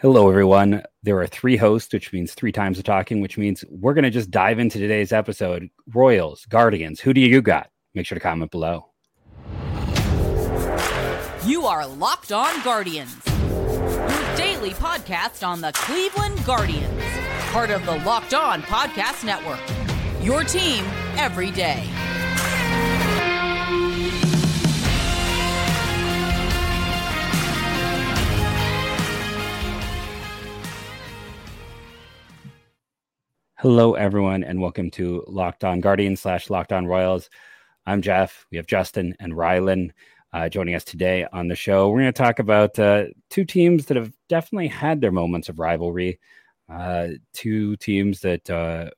Hello, everyone. There are three hosts, which means three times of talking, which means we're going to just dive into today's episode. Royals, Guardians, who do you got? Make sure to comment below. You are Locked On Guardians, your daily podcast on the Cleveland Guardians, part of the Locked On Podcast Network. Your team every day. Hello, everyone, and welcome to Locked On Guardians slash Locked On Royals. I'm Jeff. We have Justin and Rylan uh, joining us today on the show. We're going to talk about uh, two teams that have definitely had their moments of rivalry. Uh, two teams that uh,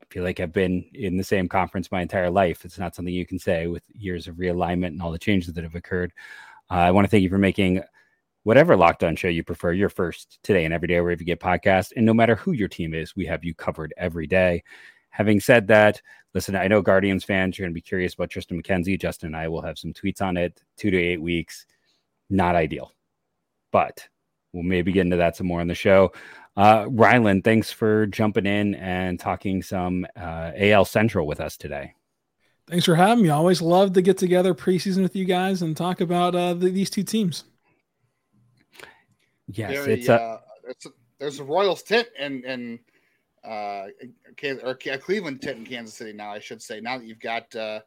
I feel like have been in the same conference my entire life. It's not something you can say with years of realignment and all the changes that have occurred. Uh, I want to thank you for making whatever Locked On show you prefer, your first today and every day wherever you get podcasts. And no matter who your team is, we have you covered every day. Having said that, listen, I know Guardians fans are going to be curious about Tristan McKenzie. Justin and I will have some tweets on it. Two to eight weeks, not ideal, but we'll maybe get into that some more on the show. Uh, Rylan, thanks for jumping in and talking some uh, AL Central with us today. Thanks for having me. I always love to get together preseason with you guys and talk about uh, the, these two teams. Yes, There- it's a, it's a- there's a Royals tent and and uh, or a Cleveland tent in Kansas City now. I should say now that you've got uh,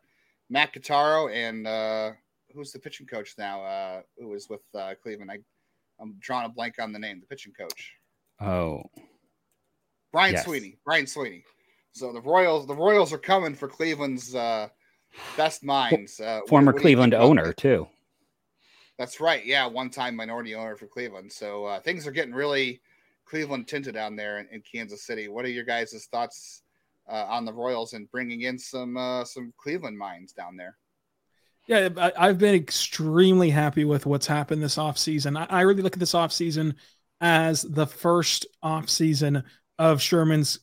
Matt Quatraro and uh, who's the pitching coach now? Uh, who was with uh, Cleveland? I I'm drawing a blank on the name. The pitching coach, oh, Brian Yes. Sweeney. Brian Sweeney. So the Royals, the Royals are coming for Cleveland's uh, best minds. Uh, former what do you Cleveland owner too. That's right. Yeah, one time minority owner for Cleveland. So uh, things are getting really Cleveland tinted down there in, in Kansas City. What are your guys' thoughts uh, on the Royals and bringing in some uh, some Cleveland minds down there? Yeah, I've been extremely happy with what's happened this offseason. I, I really look at this offseason as the first offseason of Sherman's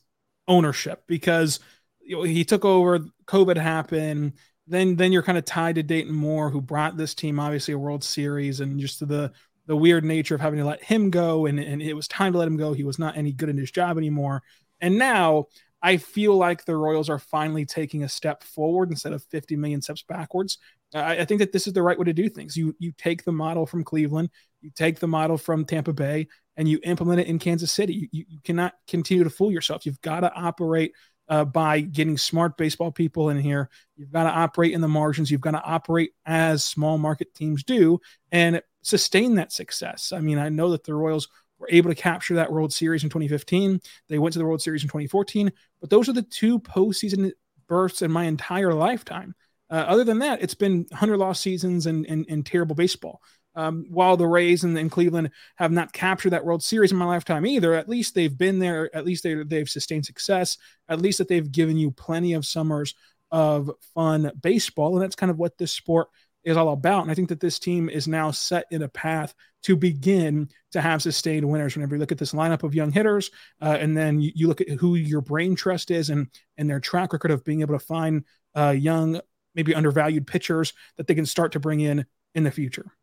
ownership because he took over, COVID happened. Then, then you're kind of tied to Dayton Moore, who brought this team obviously a World Series, and just the the weird nature of having to let him go, and, and it was time to let him go. He was not any good in his job anymore. And now I feel like the Royals are finally taking a step forward instead of 50 million steps backwards. I, I think that this is the right way to do things. You you take the model from Cleveland, you take the model from Tampa Bay, and you implement it in Kansas City. You, you, you cannot continue to fool yourself. You've got to operate uh, by getting smart baseball people in here. You've got to operate in the margins. You've got to operate as small market teams do and sustain that success. I mean, I know that the Royals were able to capture that World Series in 2015. They went to the World Series in 2014, but those are the two postseason bursts in my entire lifetime. Uh, other than that, it's been 100 loss seasons and, and, and terrible baseball. Um, while the Rays and, and Cleveland have not captured that World Series in my lifetime either, at least they've been there. At least they, they've sustained success. At least that they've given you plenty of summers of fun baseball. And that's kind of what this sport is all about. And I think that this team is now set in a path to begin to have sustained winners. Whenever you look at this lineup of young hitters, uh, and then you, you look at who your brain trust is and and their track record of being able to find uh, young, maybe undervalued pitchers that they can start to bring in in the future.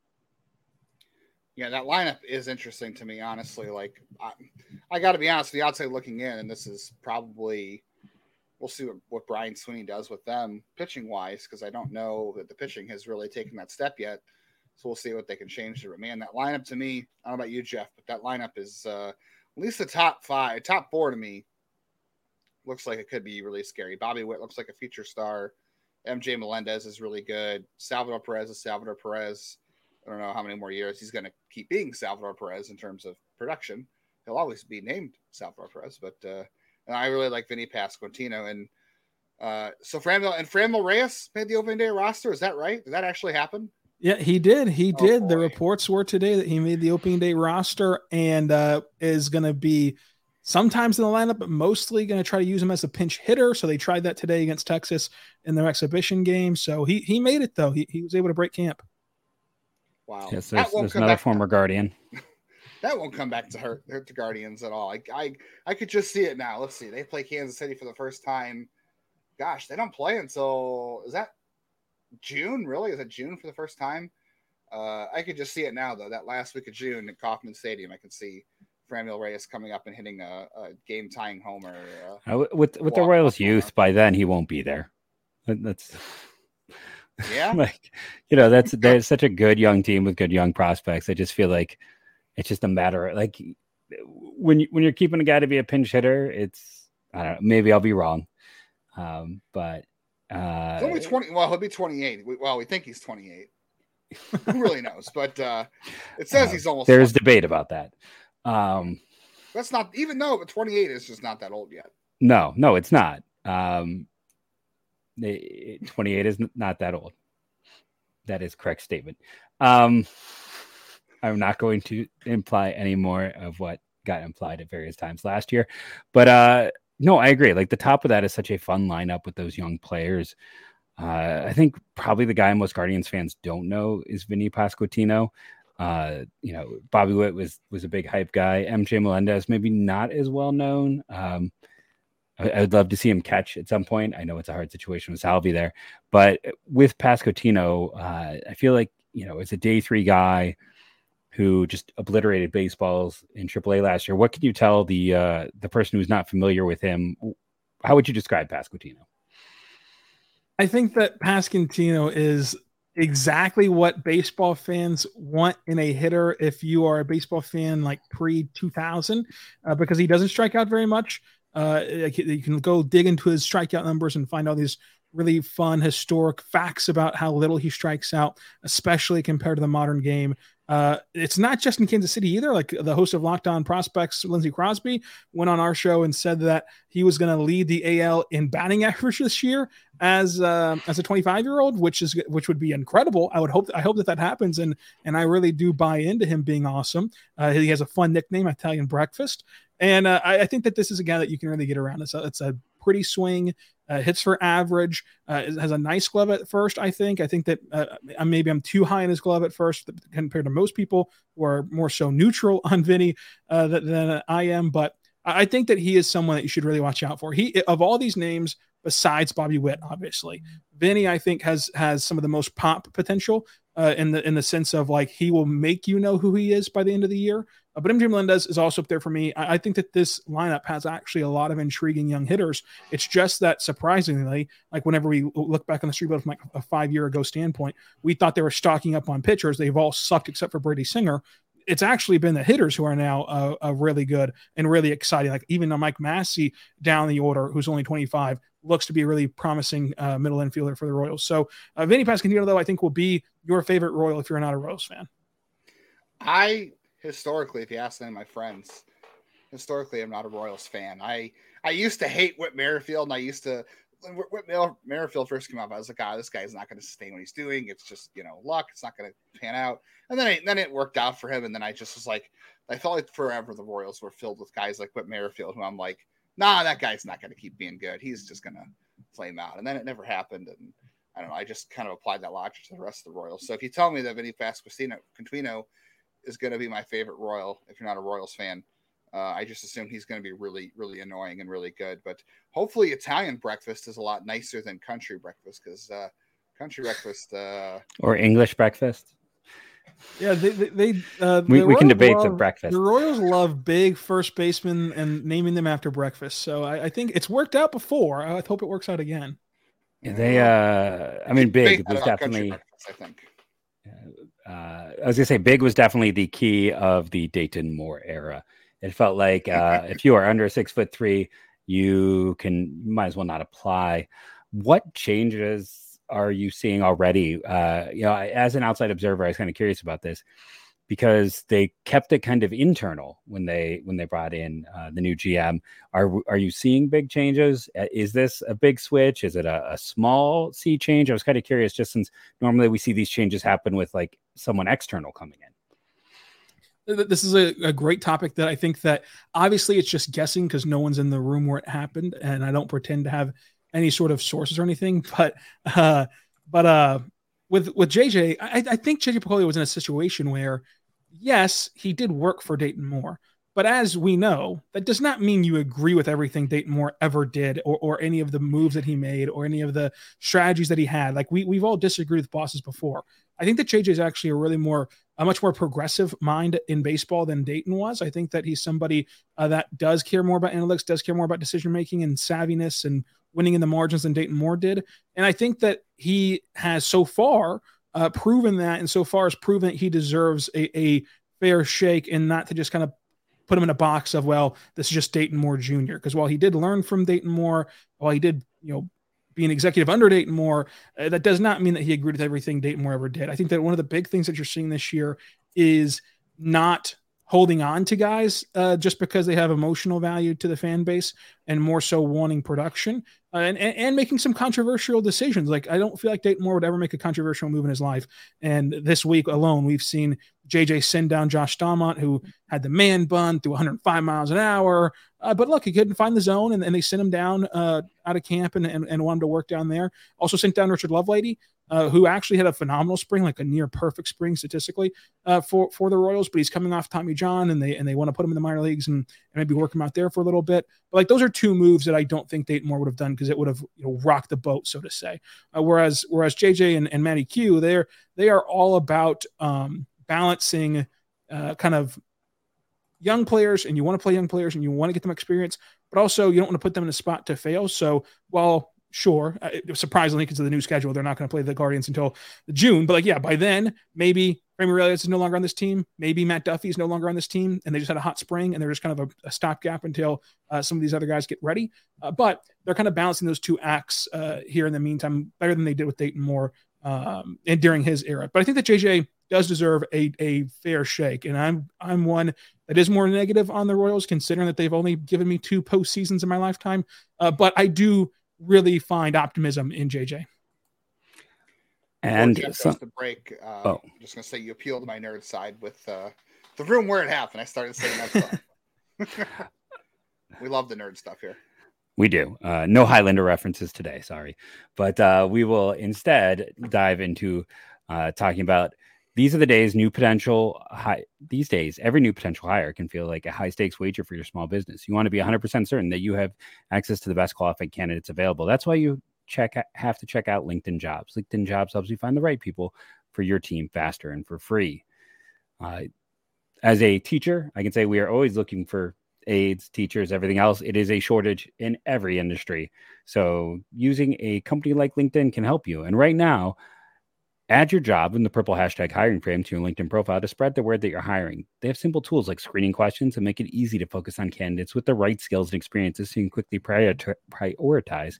Yeah, that lineup is interesting to me, honestly. Like, I, I got to be honest, the outside looking in, and this is probably we'll see what, what Brian Sweeney does with them pitching wise, because I don't know that the pitching has really taken that step yet. So we'll see what they can change to But man, that lineup to me, I don't know about you, Jeff, but that lineup is uh, at least the top five, top four to me looks like it could be really scary. Bobby Witt looks like a future star. MJ Melendez is really good. Salvador Perez is Salvador Perez. I don't know how many more years he's going to keep being Salvador Perez in terms of production. He'll always be named Salvador Perez, but uh, and I really like Vinny Pasquantino. And uh, so Franmil and Franmil Reyes made the opening day roster. Is that right? Did that actually happen? Yeah, he did. He Oh, did. The reports were today that he made the opening day roster and uh, is going to be sometimes in the lineup, but mostly going to try to use him as a pinch hitter. So they tried that today against Texas in their exhibition game. So he he made it though. He he was able to break camp. Wow. Yes, there's, there's another former Guardian. That won't come back to hurt, hurt the Guardians at all. I, I I could just see it now. Let's see. They play Kansas City for the first time. Gosh, they don't play until is that June? Really? Is it June for the first time? Uh, I could just see it now though. That last week of June at Kauffman Stadium, I can see Franmil Reyes coming up and hitting a, a game tying homer. Uh, uh, with with the Royals youth, by then he won't be there. That's yeah, like you know that's there's such a good young team with good young prospects. I just feel like it's just a matter of, like when you, when you're keeping a guy to be a pinch hitter, it's I don't know. Maybe I'll be wrong, um, but uh, only twenty. Well, he'll be twenty eight. Well, we think he's twenty eight. Who really knows? But uh, it says uh, he's almost. There's 20. debate about that. Um, That's not even though, but 28 is just not that old yet. No, no, it's not. Um, 28 is not that old. That is correct statement. Um, I'm not going to imply any more of what got implied at various times last year, but uh, no, I agree. Like the top of that is such a fun lineup with those young players. Uh, I think probably the guy most Guardians fans don't know is Vinny Pasquantino. Uh, you know, Bobby Witt was was a big hype guy. MJ Melendez maybe not as well known. Um, I, would love to see him catch at some point. I know it's a hard situation with Salvi there, but with Pasquantino, uh, I feel like you know, as a day three guy who just obliterated baseballs in AAA last year. What can you tell the uh, the person who's not familiar with him? How would you describe Pasquantino? I think that Pasquantino is exactly what baseball fans want in a hitter if you are a baseball fan like pre 2000 uh, because he doesn't strike out very much uh, you can go dig into his strikeout numbers and find all these really fun historic facts about how little he strikes out, especially compared to the modern game. Uh, it's not just in Kansas City either. Like the host of Locked On Prospects, Lindsey Crosby, went on our show and said that he was going to lead the AL in batting average this year as uh, as a 25 year old, which is which would be incredible. I would hope I hope that that happens, and and I really do buy into him being awesome. Uh, he has a fun nickname, Italian Breakfast, and uh, I, I, think that this is a guy that you can really get around. It's a, it's a pretty swing, uh, hits for average, uh, has a nice glove at first. I think. I think that uh, maybe I'm too high in his glove at first compared to most people who are more so neutral on Vinny uh, than, than I am. But I think that he is someone that you should really watch out for. He of all these names besides Bobby Witt, obviously, Vinny I think has has some of the most pop potential uh, in the in the sense of like he will make you know who he is by the end of the year. Uh, but MJ Melendez is also up there for me. I, I, think that this lineup has actually a lot of intriguing young hitters. It's just that surprisingly, like whenever we look back on the street from like a five year ago standpoint, we thought they were stocking up on pitchers. They've all sucked except for Brady Singer. It's actually been the hitters who are now uh, uh, really good and really exciting. Like even Mike Massey down the order, who's only 25, looks to be a really promising uh, middle infielder for the Royals. So uh, Vinny Pasquantino, though, I think will be your favorite Royal if you're not a Royals fan. I historically, if you ask any of my friends, historically, I'm not a Royals fan. I I used to hate Whit Merrifield, and I used to when Whit Merrifield first came up, I was like, "Ah, oh, this guy's not going to sustain what he's doing. It's just you know luck. It's not going to pan out." And then I, then it worked out for him, and then I just was like, I felt like forever the Royals were filled with guys like Whit Merrifield, who I'm like, "Nah, that guy's not going to keep being good. He's just going to flame out." And then it never happened, and I don't know. I just kind of applied that logic to the rest of the Royals. So if you tell me that Vinny Pasquantino is going to be my favorite Royal. If you're not a Royals fan, uh, I just assume he's going to be really, really annoying and really good. But hopefully, Italian breakfast is a lot nicer than country breakfast because uh, country breakfast uh, or English breakfast. Yeah, they they, uh, we, we can debate love, the breakfast. The Royals love big first basemen and naming them after breakfast. So I, I think it's worked out before. I hope it works out again. Yeah, they, uh, I mean, big was definitely. I think uh, I was gonna say big was definitely the key of the Dayton Moore era. It felt like uh, if you are under six foot three, you can you might as well not apply. What changes are you seeing already? Uh, you know, as an outside observer, I was kind of curious about this because they kept it kind of internal when they when they brought in uh, the new GM. Are are you seeing big changes? Uh, is this a big switch? Is it a, a small sea change? I was kind of curious, just since normally we see these changes happen with like someone external coming in this is a, a, great topic that I think that obviously it's just guessing because no one's in the room where it happened, and I don't pretend to have any sort of sources or anything. But uh, but uh, with with JJ, I, I think JJ Picollo was in a situation where, yes, he did work for Dayton Moore, but as we know, that does not mean you agree with everything Dayton Moore ever did, or, or any of the moves that he made, or any of the strategies that he had. Like we we've all disagreed with bosses before. I think that JJ is actually a really more a much more progressive mind in baseball than Dayton was. I think that he's somebody uh, that does care more about analytics, does care more about decision making and savviness and winning in the margins than Dayton Moore did. And I think that he has so far uh, proven that, and so far has proven that he deserves a, a fair shake and not to just kind of put him in a box of well, this is just Dayton Moore Jr. Because while he did learn from Dayton Moore, while he did you know be an executive under Dayton Moore, uh, that does not mean that he agreed with everything Dayton Moore ever did. I think that one of the big things that you're seeing this year is not holding on to guys uh, just because they have emotional value to the fan base and more so wanting production uh, and, and, and making some controversial decisions. Like I don't feel like Dayton Moore would ever make a controversial move in his life. And this week alone, we've seen JJ send down Josh Staumont, who had the man bun through 105 miles an hour. Uh, but look, he couldn't find the zone, and, and they sent him down uh, out of camp and, and, and wanted to work down there. Also sent down Richard Lovelady, uh, who actually had a phenomenal spring, like a near perfect spring statistically uh, for for the Royals. But he's coming off Tommy John, and they and they want to put him in the minor leagues and, and maybe work him out there for a little bit. But like those are two moves that I don't think Dayton Moore would have done because it would have you know rocked the boat, so to say. Uh, whereas whereas JJ and, and Matty Q, they're they are all about um, balancing uh, kind of young players, and you want to play young players, and you want to get them experience, but also you don't want to put them in a spot to fail. So while sure. Uh, surprisingly, because of the new schedule, they're not going to play the Guardians until June. But like, yeah, by then, maybe Ramey Aurelius is no longer on this team. Maybe Matt Duffy is no longer on this team, and they just had a hot spring, and they're just kind of a, a stopgap until uh, some of these other guys get ready. Uh, but they're kind of balancing those two acts uh, here in the meantime, better than they did with Dayton Moore um, and during his era. But I think that JJ does deserve a, a fair shake, and I'm I'm one that is more negative on the Royals, considering that they've only given me two postseasons in my lifetime. Uh, but I do really find optimism in JJ. And some, the break. Uh, oh. I'm just gonna say you appeal to my nerd side with uh, the room where it happened. I started saying that. Stuff we love the nerd stuff here. We do. Uh, no Highlander references today, sorry, but uh, we will instead dive into uh, talking about these are the days new potential high these days every new potential hire can feel like a high stakes wager for your small business. You want to be 100% certain that you have access to the best qualified candidates available. That's why you check have to check out linkedin jobs. Linkedin jobs helps you find the right people for your team faster and for free. Uh, as a teacher i can say we are always looking for aides teachers everything else. It is a shortage in every industry. So using a company like linkedin can help you. And right now Add your job in the purple hashtag hiring frame to your LinkedIn profile to spread the word that you're hiring. They have simple tools like screening questions and make it easy to focus on candidates with the right skills and experiences so you can quickly prioritize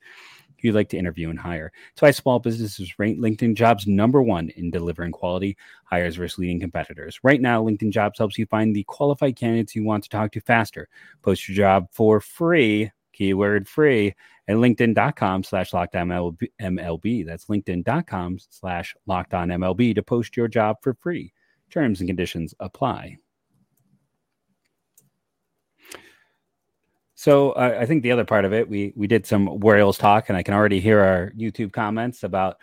who you'd like to interview and hire. It's why small businesses rank LinkedIn jobs number one in delivering quality hires versus leading competitors. Right now, LinkedIn jobs helps you find the qualified candidates you want to talk to faster. Post your job for free, keyword free at linkedin.com slash lockedon MLB. That's linkedin.com slash lockedon MLB to post your job for free. Terms and conditions apply. So uh, I think the other part of it, we we did some Royals talk, and I can already hear our YouTube comments about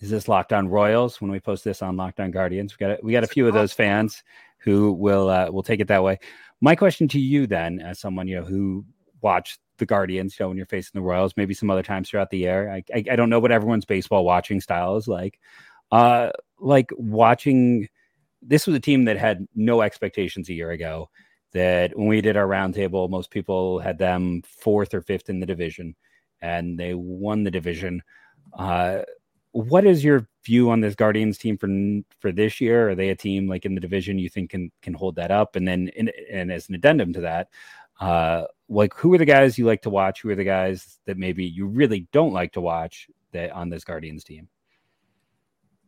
is this Locked On Royals when we post this on Locked On Guardians. We got a, we got a few of those fans who will uh, will take it that way. My question to you then, as someone you know who watched the Guardians, you know, when you're facing the Royals, maybe some other times throughout the year. I, I, I don't know what everyone's baseball watching style is like. Uh, like watching, this was a team that had no expectations a year ago. That when we did our roundtable, most people had them fourth or fifth in the division, and they won the division. Uh, what is your view on this Guardians team for for this year? Are they a team like in the division you think can can hold that up? And then, in, and as an addendum to that, uh, like who are the guys you like to watch? Who are the guys that maybe you really don't like to watch that on this Guardians team?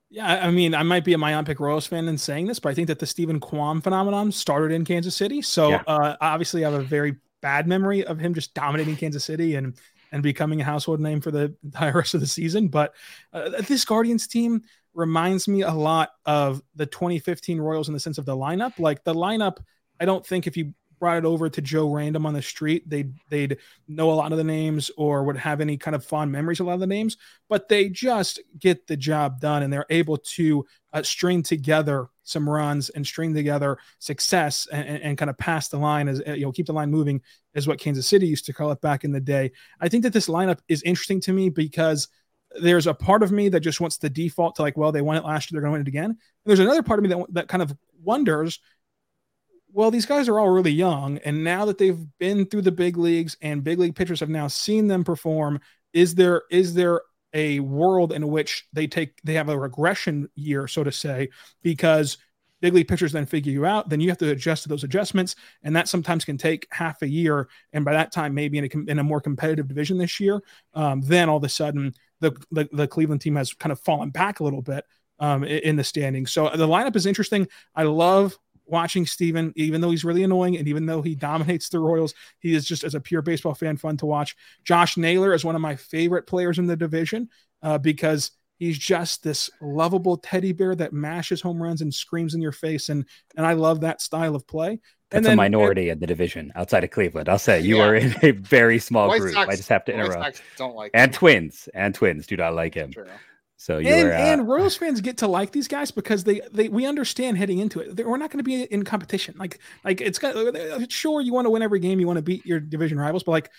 Yeah, I mean, I might be a myopic Royals fan in saying this, but I think that the Steven Kwan phenomenon started in Kansas City. So yeah. uh, obviously, I have a very bad memory of him just dominating Kansas City and and becoming a household name for the entire rest of the season. But uh, this Guardians team reminds me a lot of the 2015 Royals in the sense of the lineup. Like the lineup, I don't think if you brought it over to Joe Random on the street, they'd they'd know a lot of the names or would have any kind of fond memories of a lot of the names, but they just get the job done and they're able to uh, string together some runs and string together success and, and, and kind of pass the line as you know keep the line moving is what Kansas City used to call it back in the day. I think that this lineup is interesting to me because there's a part of me that just wants to default to like, well, they won it last year, they're going to win it again. And there's another part of me that that kind of wonders, well, these guys are all really young, and now that they've been through the big leagues and big league pitchers have now seen them perform, is there is there a world in which they take they have a regression year, so to say, because big league pitchers then figure you out, then you have to adjust to those adjustments, and that sometimes can take half a year. And by that time, maybe in a, in a more competitive division this year, um, then all of a sudden the, the, the Cleveland team has kind of fallen back a little bit um, in the standings. So the lineup is interesting. I love watching Steven, even though he's really annoying and even though he dominates the Royals, he is just as a pure baseball fan fun to watch. Josh Naylor is one of my favorite players in the division uh, because he's just this lovable teddy bear that mashes home runs and screams in your face, and and I love that style of play. That's then, a minority and, in the division outside of Cleveland. I'll say you yeah. are in a very small White group. Sox, I just have to interrupt. don't like and him. twins and twins do not like him. True. So you and, uh, and Royals fans get to like these guys because they they we understand heading into it. They, We're not going to be in competition. Like like it's got sure you want to win every game, you want to beat your division rivals, but like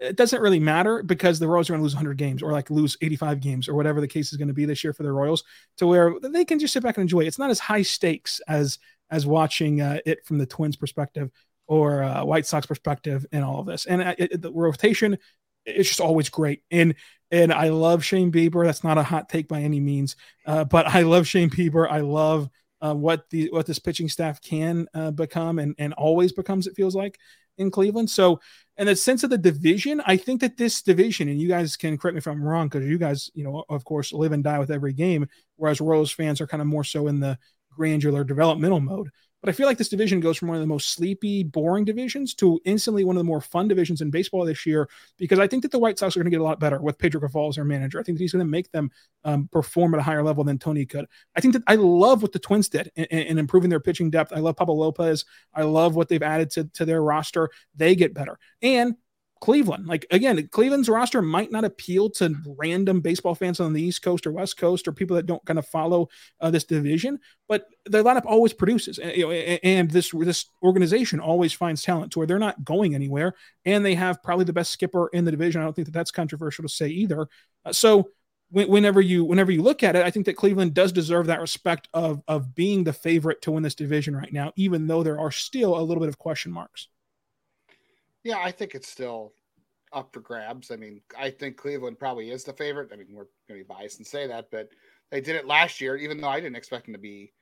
it doesn't really matter because the Royals are going to lose 100 games or like lose 85 games or whatever the case is going to be this year for the Royals to where they can just sit back and enjoy. It's not as high stakes as as watching uh, it from the Twins perspective or uh, White Sox perspective in all of this. And uh, it, the rotation it's just always great. And and I love Shane Bieber. That's not a hot take by any means, uh, but I love Shane Bieber. I love uh, what the what this pitching staff can uh, become and and always becomes. It feels like in Cleveland. So, in the sense of the division, I think that this division, and you guys can correct me if I'm wrong, because you guys, you know, of course, live and die with every game, whereas Royals fans are kind of more so in the granular developmental mode. But I feel like this division goes from one of the most sleepy, boring divisions to instantly one of the more fun divisions in baseball this year because I think that the White Sox are going to get a lot better with Pedro Grifol as their manager. I think that he's going to make them um, perform at a higher level than Tony could. I think that I love what the Twins did in, in, improving their pitching depth. I love Pablo Lopez. I love what they've added to, to their roster. They get better. And Cleveland. Like again, Cleveland's roster might not appeal to random baseball fans on the East Coast or West Coast or people that don't kind of follow uh, this division, but the lineup always produces, and, you know, and this this organization always finds talent to where they're not going anywhere, and they have probably the best skipper in the division. I don't think that that's controversial to say either. Uh, so whenever you whenever you look at it, I think that Cleveland does deserve that respect of of being the favorite to win this division right now, even though there are still a little bit of question marks. Yeah, I think it's still up for grabs. I mean, I think Cleveland probably is the favorite. I mean, we're going to be biased and say that, but they did it last year, even though I didn't expect them to be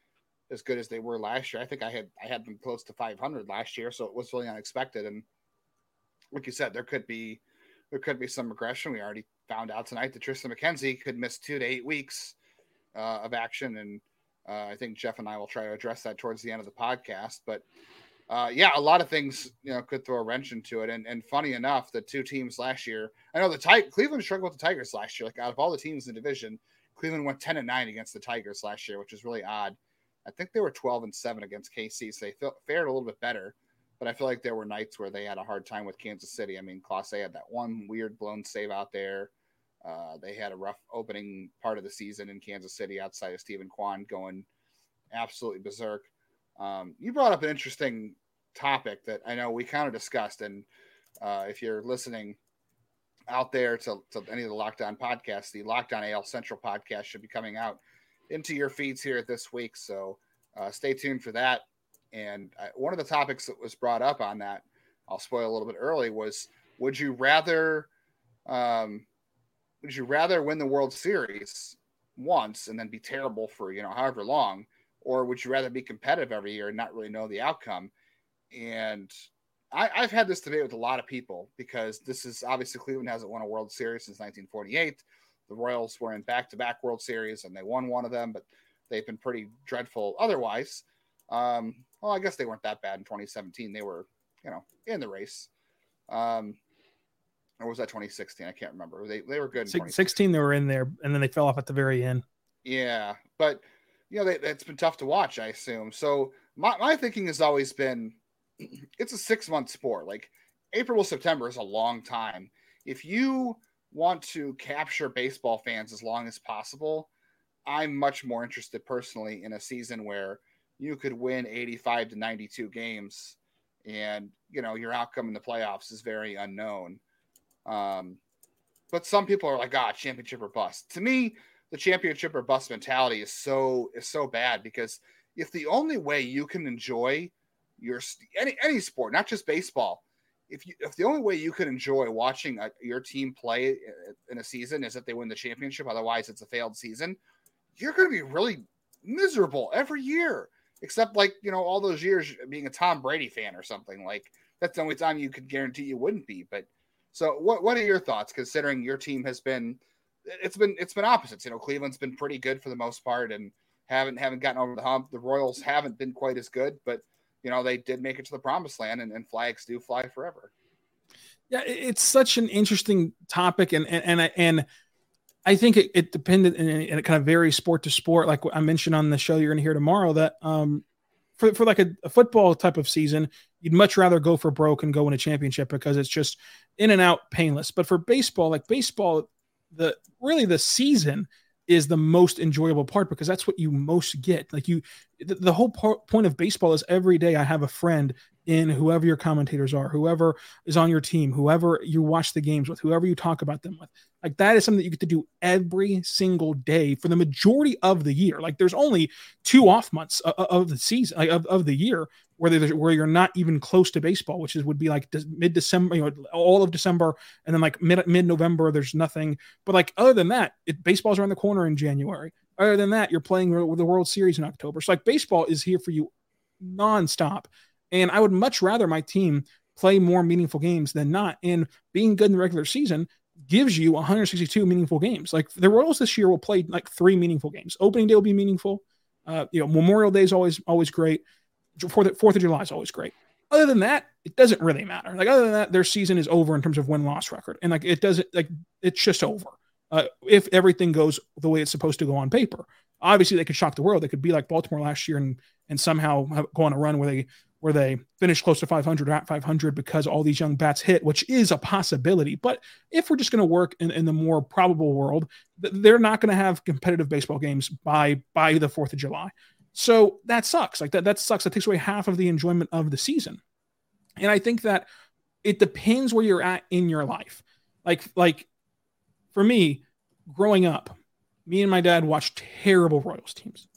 as good as they were last year. I think I had I had them close to 500 last year, so it was really unexpected. And like you said, there could be there could be some regression. We already found out tonight that Tristan McKenzie could miss two to eight weeks uh, of action, and uh, I think Jeff and I will try to address that towards the end of the podcast. But uh, yeah, a lot of things you know could throw a wrench into it. And and funny enough, the two teams last year, I know the Ti- Cleveland struggled with the Tigers last year. Like out of all the teams in the division, Cleveland went ten and nine against the Tigers last year, which is really odd. I think they were twelve and seven against KC, so they felt, fared a little bit better. But I feel like there were nights where they had a hard time with Kansas City. I mean, Clase had that one weird blown save out there. Uh, they had a rough opening part of the season in Kansas City outside of Steven Kwan going absolutely berserk. Um, you brought up an interesting topic that I know we kind of discussed, and uh, if you're listening out there to, to any of the Locked On podcasts, the Locked On AL Central podcast should be coming out into your feeds here this week. So uh, stay tuned for that. And uh, one of the topics that was brought up on that, I'll spoil a little bit early, was would you rather um, would you rather win the World Series once and then be terrible for you know however long, or would you rather be competitive every year and not really know the outcome? And I, have had this debate with a lot of people because this is obviously Cleveland hasn't won a World Series since 1948. The Royals were in back to back World Series and they won one of them, but they've been pretty dreadful otherwise. Um, well, I guess they weren't that bad in 2017. They were, you know, in the race. Um, or was that 2016? I can't remember. They, they were good. 16, they were in there and then they fell off at the very end. Yeah. But, you know, they, it's been tough to watch, I assume. So my, my thinking has always been it's a six month sport. Like April to September is a long time. If you want to capture baseball fans as long as possible, I'm much more interested personally in a season where you could win 85 to 92 games and you know your outcome in the playoffs is very unknown um, but some people are like, ah, championship or bust. To me, the championship or bust mentality is so is so bad because if the only way you can enjoy your any any sport, not just baseball, if you if the only way you can enjoy watching a, your team play uh, in a season is if they win the championship, otherwise it's a failed season, you're going to be really miserable every year. Except like you know all those years being a Tom Brady fan or something like that's the only time you could guarantee you wouldn't be. But so what what are your thoughts considering your team has been it's been it's been opposites. You know, Cleveland's been pretty good for the most part and haven't haven't gotten over the hump. The Royals haven't been quite as good, but you know they did make it to the promised land, and, and flags do fly forever. Yeah, it's such an interesting topic, and and and and I think it, it depended and it kind of varies sport to sport. Like I mentioned on the show you're going to hear tomorrow, that um, for for like a, a, football type of season, you'd much rather go for broke and go win a championship because it's just in and out painless. But for baseball, like baseball, the really the season is the most enjoyable part because that's what you most get. Like you, the, the whole part, point of baseball is every day I have a friend in whoever your commentators are, whoever is on your team, whoever you watch the games with, whoever you talk about them with. Like that is something that you get to do every single day for the majority of the year. Like there's only two off months of, of the season, like of, of the year where there's where you're not even close to baseball, which is would be like mid December, you know, all of December, and then like mid mid November, there's nothing. But like other than that, it, baseball's around the corner in January. Other than that, you're playing the World Series in October. So like baseball is here for you nonstop. And I would much rather my team play more meaningful games than not. And being good in the regular season gives you 162 meaningful games. Like the Royals this year will play like three meaningful games. Opening day will be meaningful. Uh, you know, Memorial Day is always always great. Fourth, Fourth of July is always great. Other than that, it doesn't really matter. Like other than that, their season is over in terms of win loss record, and like it doesn't like it's just over. Uh, if everything goes the way it's supposed to go on paper, obviously they could shock the world. They could be like Baltimore last year and and somehow go on a run where they where they finish close to 500 or at 500 because all these young bats hit, which is a possibility. But if we're just going to work in, in, the more probable world, they're not going to have competitive baseball games by by the 4th of July. So that sucks. Like that that sucks. That takes away half of the enjoyment of the season. And I think that it depends where you're at in your life. Like like for me, growing up, me and my dad watched terrible Royals teams.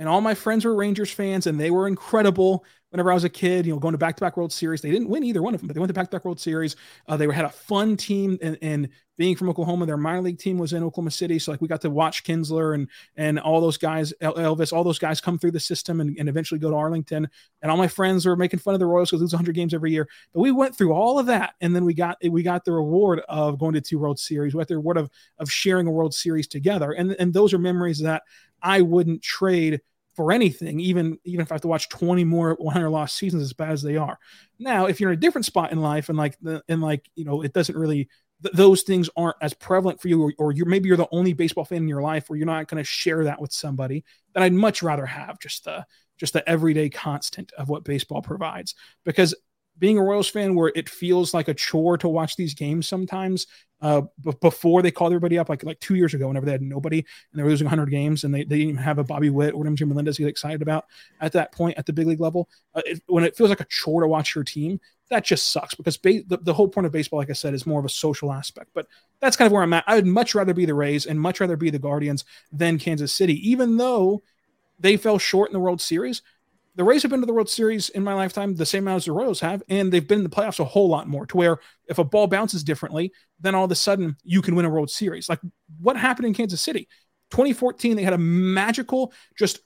And all my friends were Rangers fans and they were incredible whenever I was a kid, you know, going to back to back World Series. They didn't win either one of them, but they went to back to back World Series. Uh, they had a fun team, and, and, being from Oklahoma, their minor league team was in Oklahoma City. So like we got to watch Kinsler and and all those guys, Elvis, all those guys come through the system and, and eventually go to Arlington. And all my friends were making fun of the Royals because lose 100 games every year. But we went through all of that, and then we got we got the reward of going to two World Series. We got the reward of of sharing a World Series together, and and those are memories that I wouldn't trade for anything, even even if I have to watch 20 more 100 lost seasons as bad as they are. Now, if you're in a different spot in life and like the and like you know it doesn't really th- those things aren't as prevalent for you, or, or you're maybe you're the only baseball fan in your life where you're not going to share that with somebody, then I'd much rather have just the just the everyday constant of what baseball provides because being a Royals fan where it feels like a chore to watch these games sometimes. Uh, b- before they called everybody up, like like two years ago, whenever they had nobody and they were losing 100 games, and they, they didn't even have a Bobby Witt or MJ Melendez to get excited about at that point at the big league level. Uh, it, when it feels like a chore to watch your team, that just sucks because ba- the, the whole point of baseball, like I said, is more of a social aspect. But that's kind of where I'm at. I would much rather be the Rays and much rather be the Guardians than Kansas City, even though they fell short in the World Series the Rays have been to the World Series in my lifetime the same amount as the Royals have, and they've been in the playoffs a whole lot more. To where if a ball bounces differently, then all of a sudden you can win a World Series. Like what happened in Kansas City, 2014, they had a magical, just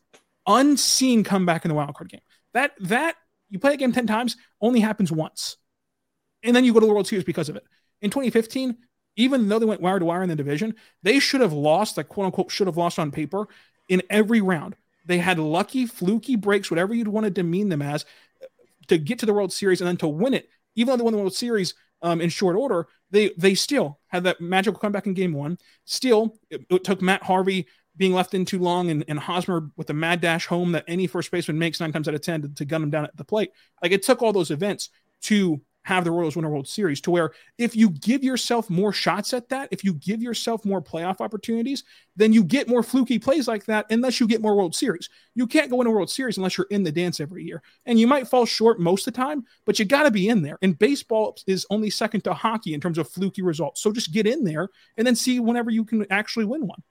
unseen comeback in the wild card game. That that you play a game ten times only happens once, and then you go to the World Series because of it. In 2015, even though they went wire to wire in the division, they should have lost, like quote unquote, should have lost on paper in every round. They had lucky, fluky breaks, whatever you'd want to demean them as, to get to the World Series and then to win it. Even though they won the World Series um, in short order, they they still had that magical comeback in Game One. Still, it, it took Matt Harvey being left in too long and, and Hosmer with the mad dash home that any first baseman makes nine times out of ten to, to gun him down at the plate. Like it took all those events to have the Royals win a World Series to where if you give yourself more shots at that, if you give yourself more playoff opportunities, then you get more fluky plays like that unless you get more World Series. You can't go in a World Series unless you're in the dance every year. And you might fall short most of the time, but you got to be in there. And baseball is only second to hockey in terms of fluky results. So just get in there and then see whenever you can actually win one.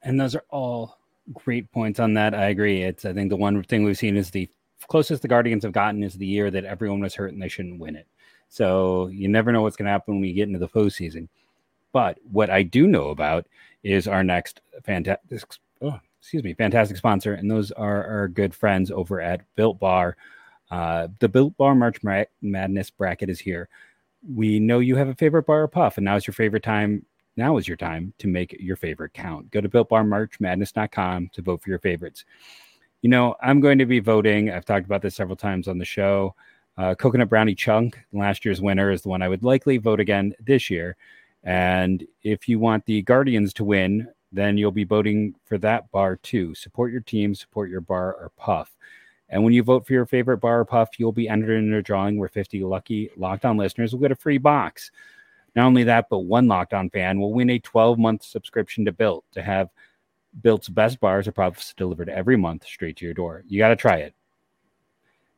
And those are all great points on that. I agree. It's I think the one thing we've seen is the closest the Guardians have gotten is the year that everyone was hurt and they shouldn't win it. So you never know what's going to happen when we get into the postseason. But what I do know about is our next fantastic, oh, excuse me, fantastic sponsor, and those are our good friends over at Built Bar. Uh, the Built Bar March Madness bracket is here. We know you have a favorite bar or puff, and now is your favorite time now is your time to make your favorite count. Go to builtbarmarchmadness.com to vote for your favorites. You know, I'm going to be voting. I've talked about this several times on the show. Uh, Coconut Brownie Chunk, last year's winner, is the one I would likely vote again this year. And if you want the Guardians to win, then you'll be voting for that bar too. Support your team, support your bar or puff. And when you vote for your favorite bar or puff, you'll be entered in a drawing where 50 lucky locked on listeners will get a free box. Not only that, but one Locked On fan will win a 12 month subscription to Built to have Built's best bars or puffs delivered every month straight to your door. You got to try it.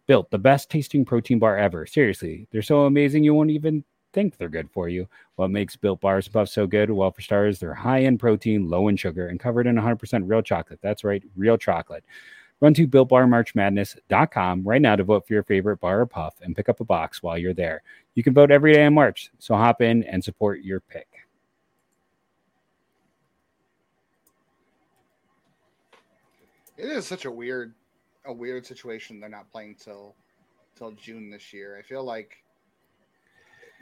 Built, the best tasting protein bar ever. Seriously, they're so amazing you won't even think they're good for you. What makes Built bars and puffs so good? Well, for starters, they're high in protein, low in sugar, and covered in 100% real chocolate. That's right, real chocolate. Run to builtbarmarchmadness.com right now to vote for your favorite bar or puff and pick up a box while you're there. You can vote every day in March, so hop in and support your pick. It is such a weird, a weird situation. They're not playing till till June this year. I feel like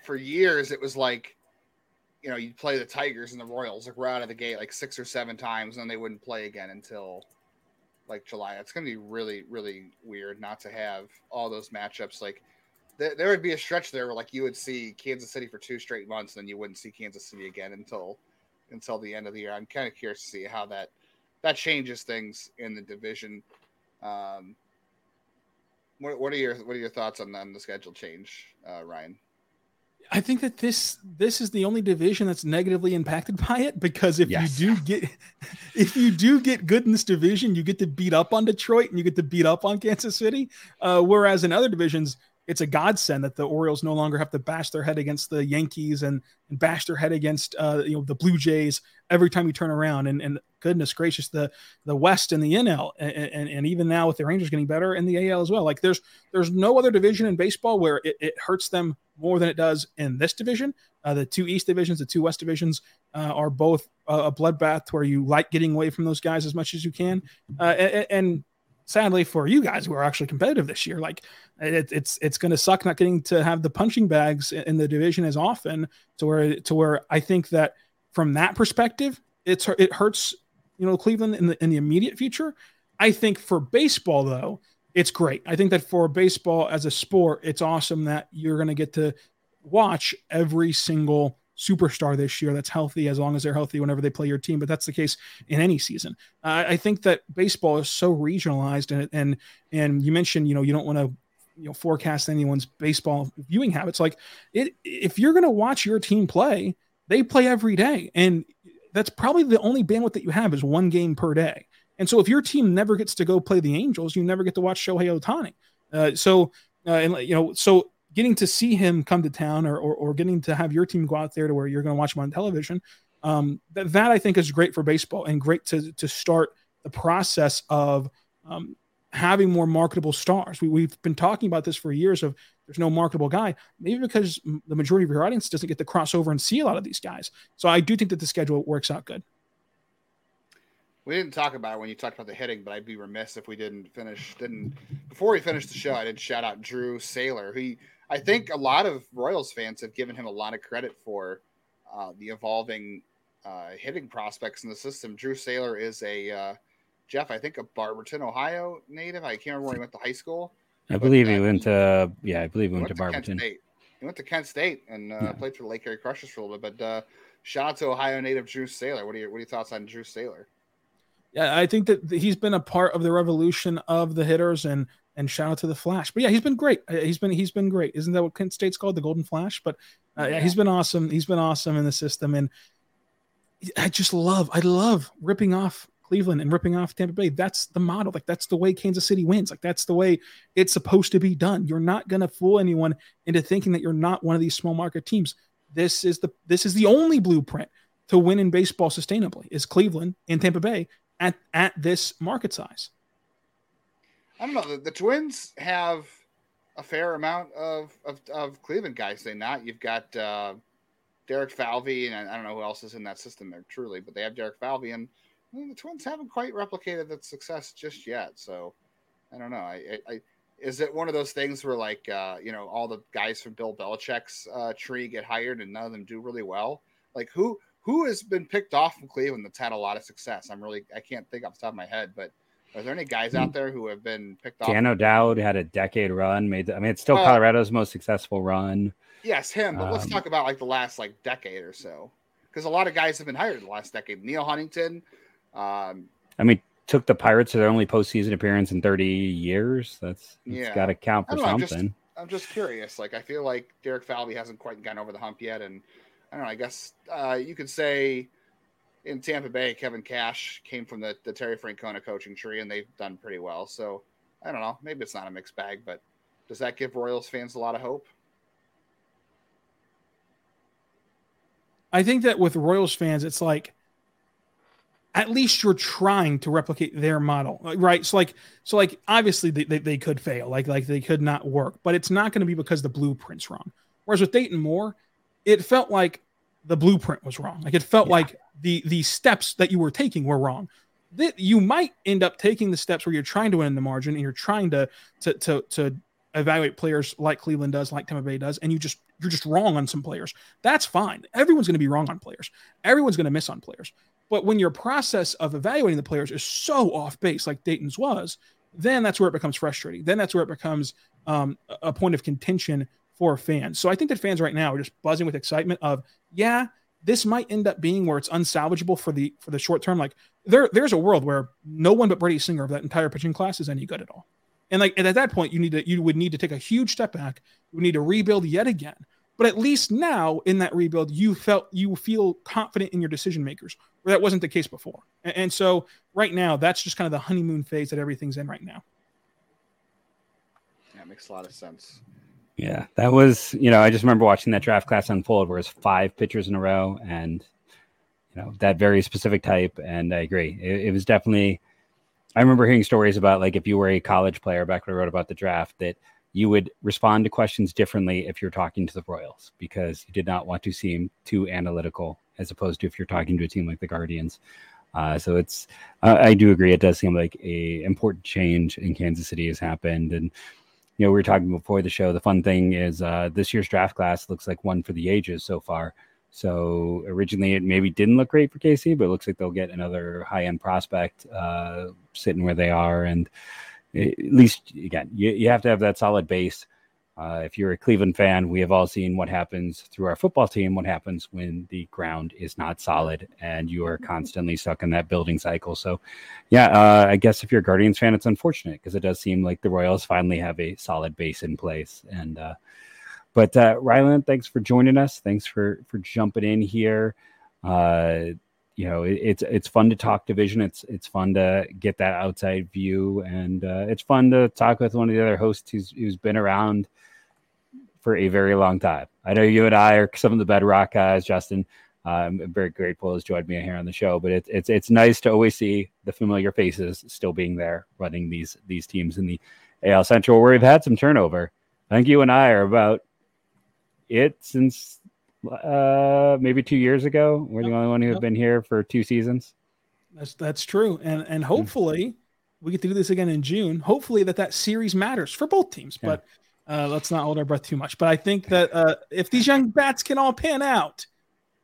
for years it was like, you know, you'd play the Tigers and the Royals like right out of the gate like six or seven times, and then they wouldn't play again until like July. It's going to be really, really weird not to have all those matchups. Like th- there would be a stretch there where like you would see Kansas City for two straight months, and then you wouldn't see Kansas City again until until the end of the year. I'm kind of curious to see how that that changes things in the division. Um, what, what are your what are your thoughts on, on the schedule change, uh, Rylan? I think that this this is the only division that's negatively impacted by it because if yes. you do get if you do get good in this division, you get to beat up on Detroit and you get to beat up on Kansas City. Uh, whereas in other divisions, it's a godsend that the Orioles no longer have to bash their head against the Yankees and, and bash their head against uh, you know the Blue Jays every time you turn around. And, and goodness gracious, the the West and the NL and, and, and even now with the Rangers getting better in the AL as well. Like there's there's no other division in baseball where it, it hurts them more than it does in this division. Uh, the two East divisions, the two West divisions uh, are both a bloodbath where you like getting away from those guys as much as you can. Uh, and, and sadly for you guys who are actually competitive this year, like it, it's it's going to suck not getting to have the punching bags in the division as often. To where to where I think that from that perspective, it's it hurts you know Cleveland in the in the immediate future. I think for baseball though, it's great. I think that for baseball as a sport, it's awesome that you're going to get to watch every single superstar this year that's healthy as long as they're healthy whenever they play your team. But that's the case in any season. I think that baseball is so regionalized, and and and you mentioned you know you don't want to you know forecast anyone's baseball viewing habits. Like it, if you're going to watch your team play, they play every day, and that's probably the only bandwidth that you have is one game per day. And so if your team never gets to go play the Angels, you never get to watch Shohei Ohtani Uh, so uh, and you know so getting to see him come to town or, or, or getting to have your team go out there to where you're going to watch him on television, um, that, that I think is great for baseball and great to, to start the process of um, having more marketable stars. We, we've been talking about this for years of there's no marketable guy, maybe because the majority of your audience doesn't get to cross over and see a lot of these guys. So I do think that the schedule works out good. We didn't talk about it when you talked about the hitting, but I'd be remiss if we didn't finish. Didn't before we finished the show, I did shout out Drew Saylor. who I think a lot of Royals fans have given him a lot of credit for uh, the evolving uh, hitting prospects in the system. Drew Saylor is a uh, Jeff, I think a Barberton, Ohio native. I can't remember where he went to high school. I believe he went to yeah, I believe he went, went to, to Barberton. He went to Kent State and uh, yeah. played for the Lake Erie Crushers for a little bit. But uh, shout out to Ohio native Drew Saylor. What are your what are your thoughts on Drew Saylor? Yeah, I think that he's been a part of the revolution of the hitters, and and shout out to the Flash. But yeah, he's been great. Uh, he's been he's been great. Isn't that what Kent State's called, the Golden Flash? But uh, yeah. he's been awesome. He's been awesome in the system, and I just love I love ripping off Cleveland and ripping off Tampa Bay. That's the model. Like that's the way Kansas City wins. Like that's the way it's supposed to be done. You're not gonna fool anyone into thinking that you're not one of these small market teams. This is the this is the only blueprint to win in baseball sustainably is Cleveland and Tampa Bay at at this market size. I don't know. The, the Twins have a fair amount of, of, of Cleveland guys. They not. You've got uh, Derek Falvey, and I, don't know who else is in that system there truly, but they have Derek Falvey, and mean, the Twins haven't quite replicated that success just yet. So I don't know. I, I, I is it one of those things where like uh, you know all the guys from Bill Belichick's uh, tree get hired and none of them do really well? Like who who has been picked off from Cleveland that's had a lot of success? I'm really I can't think off the top of my head, but are there any guys out hmm. there who have been picked off? Dan O'Dowd had a decade run. Made the, I mean, it's still uh, Colorado's most successful run. Yes, him. But um, let's talk about like the last like decade or so, because a lot of guys have been hired in the last decade. Neal Huntington. Um, I mean, took the Pirates to their only postseason appearance in 30 years. That's yeah. got to count for something. I'm just, I'm just, curious. Like, I feel like Derek Falvey hasn't quite gotten over the hump yet, and I don't know. I guess uh, you could say in Tampa Bay, Kevin Cash came from the, the Terry Francona coaching tree, and they've done pretty well. So I don't know. Maybe it's not a mixed bag, but does that give Royals fans a lot of hope? I think that with Royals fans, it's like at least you're trying to replicate their model, right? So like, so like, obviously they, they, they could fail, like like they could not work, but it's not going to be because the blueprint's wrong. Whereas with Dayton Moore, it felt like the blueprint was wrong. Like it felt yeah. like the the steps that you were taking were wrong. That you might end up taking the steps where you're trying to win the margin and you're trying to to to to evaluate players like Cleveland does, like Tampa Bay does, and you just you're just wrong on some players. That's fine. Everyone's going to be wrong on players. Everyone's going to miss on players. But when your process of evaluating the players is so off base, like Dayton's was, then that's where it becomes frustrating. Then that's where it becomes um, a point of contention for fans. So I think that fans right now are just buzzing with excitement of, yeah, this might end up being where it's unsalvageable for the for the short term. Like there, there's a world where no one but Brady Singer of that entire pitching class is any good at all. And like and at that point, you need to you would need to take a huge step back. You need to rebuild yet again. But at least now in that rebuild, you felt you feel confident in your decision makers, where that wasn't the case before. And, and so right now, that's just kind of the honeymoon phase that everything's in right now. That makes a lot of sense. Yeah, that was, you know, I just remember watching that draft class unfold where it's five pitchers in a row and, you know, that very specific type. And I agree. It, it, was definitely, I remember hearing stories about like if you were a college player back when I wrote about the draft, that you would respond to questions differently if you're talking to the Royals because you did not want to seem too analytical as opposed to if you're talking to a team like the Guardians. Uh, so it's, uh, I do agree. It does seem like a important change in Kansas City has happened. And, you know, we were talking before the show. The fun thing is uh, this year's draft class looks like one for the ages so far. So originally it maybe didn't look great for KC, but it looks like they'll get another high end prospect uh, sitting where they are. And at least, again, you, you have to have that solid base. Uh, if you're a Cleveland fan, we have all seen what happens through our football team, what happens when the ground is not solid and you are constantly stuck in that building cycle. So, yeah, uh, I guess if you're a Guardians fan, it's unfortunate because it does seem like the Royals finally have a solid base in place. And, uh, but uh, Rylan, thanks for joining us. Thanks for for jumping in here. You know, it, it's it's fun to talk division. It's it's fun to get that outside view, and uh, it's fun to talk with one of the other hosts who's who's been around for a very long time. I know you and I are some of the bedrock guys. Justin, uh, I'm very grateful has joined me here on the show. But it's it's it's nice to always see the familiar faces still being there, running these these teams in the AL Central, where we've had some turnover. I think you and I are about it since uh, maybe two years ago. We're the only one who have been here for two seasons. That's that's true, and and hmm. hopefully we get to do this again in June. Hopefully that that series matters for both teams, yeah. but uh, let's not hold our breath too much. But I think that uh, if these young bats can all pan out,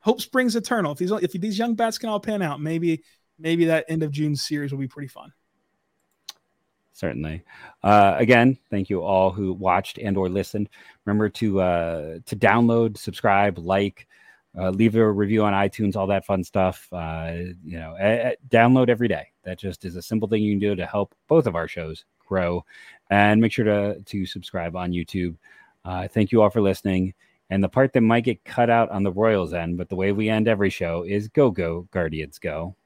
hope springs eternal. If these if these young bats can all pan out, maybe maybe that end of June series will be pretty fun certainly. Uh, again, thank you all who watched and or listened. Remember to uh, to download, subscribe, like, uh, leave a review on iTunes, all that fun stuff. Uh, you know, download every day. That just is a simple thing you can do to help both of our shows grow. And make sure to to subscribe on YouTube. Uh, thank you all for listening. And the part that might get cut out on the Royals end, but the way we end every show is go, go, Guardians, go.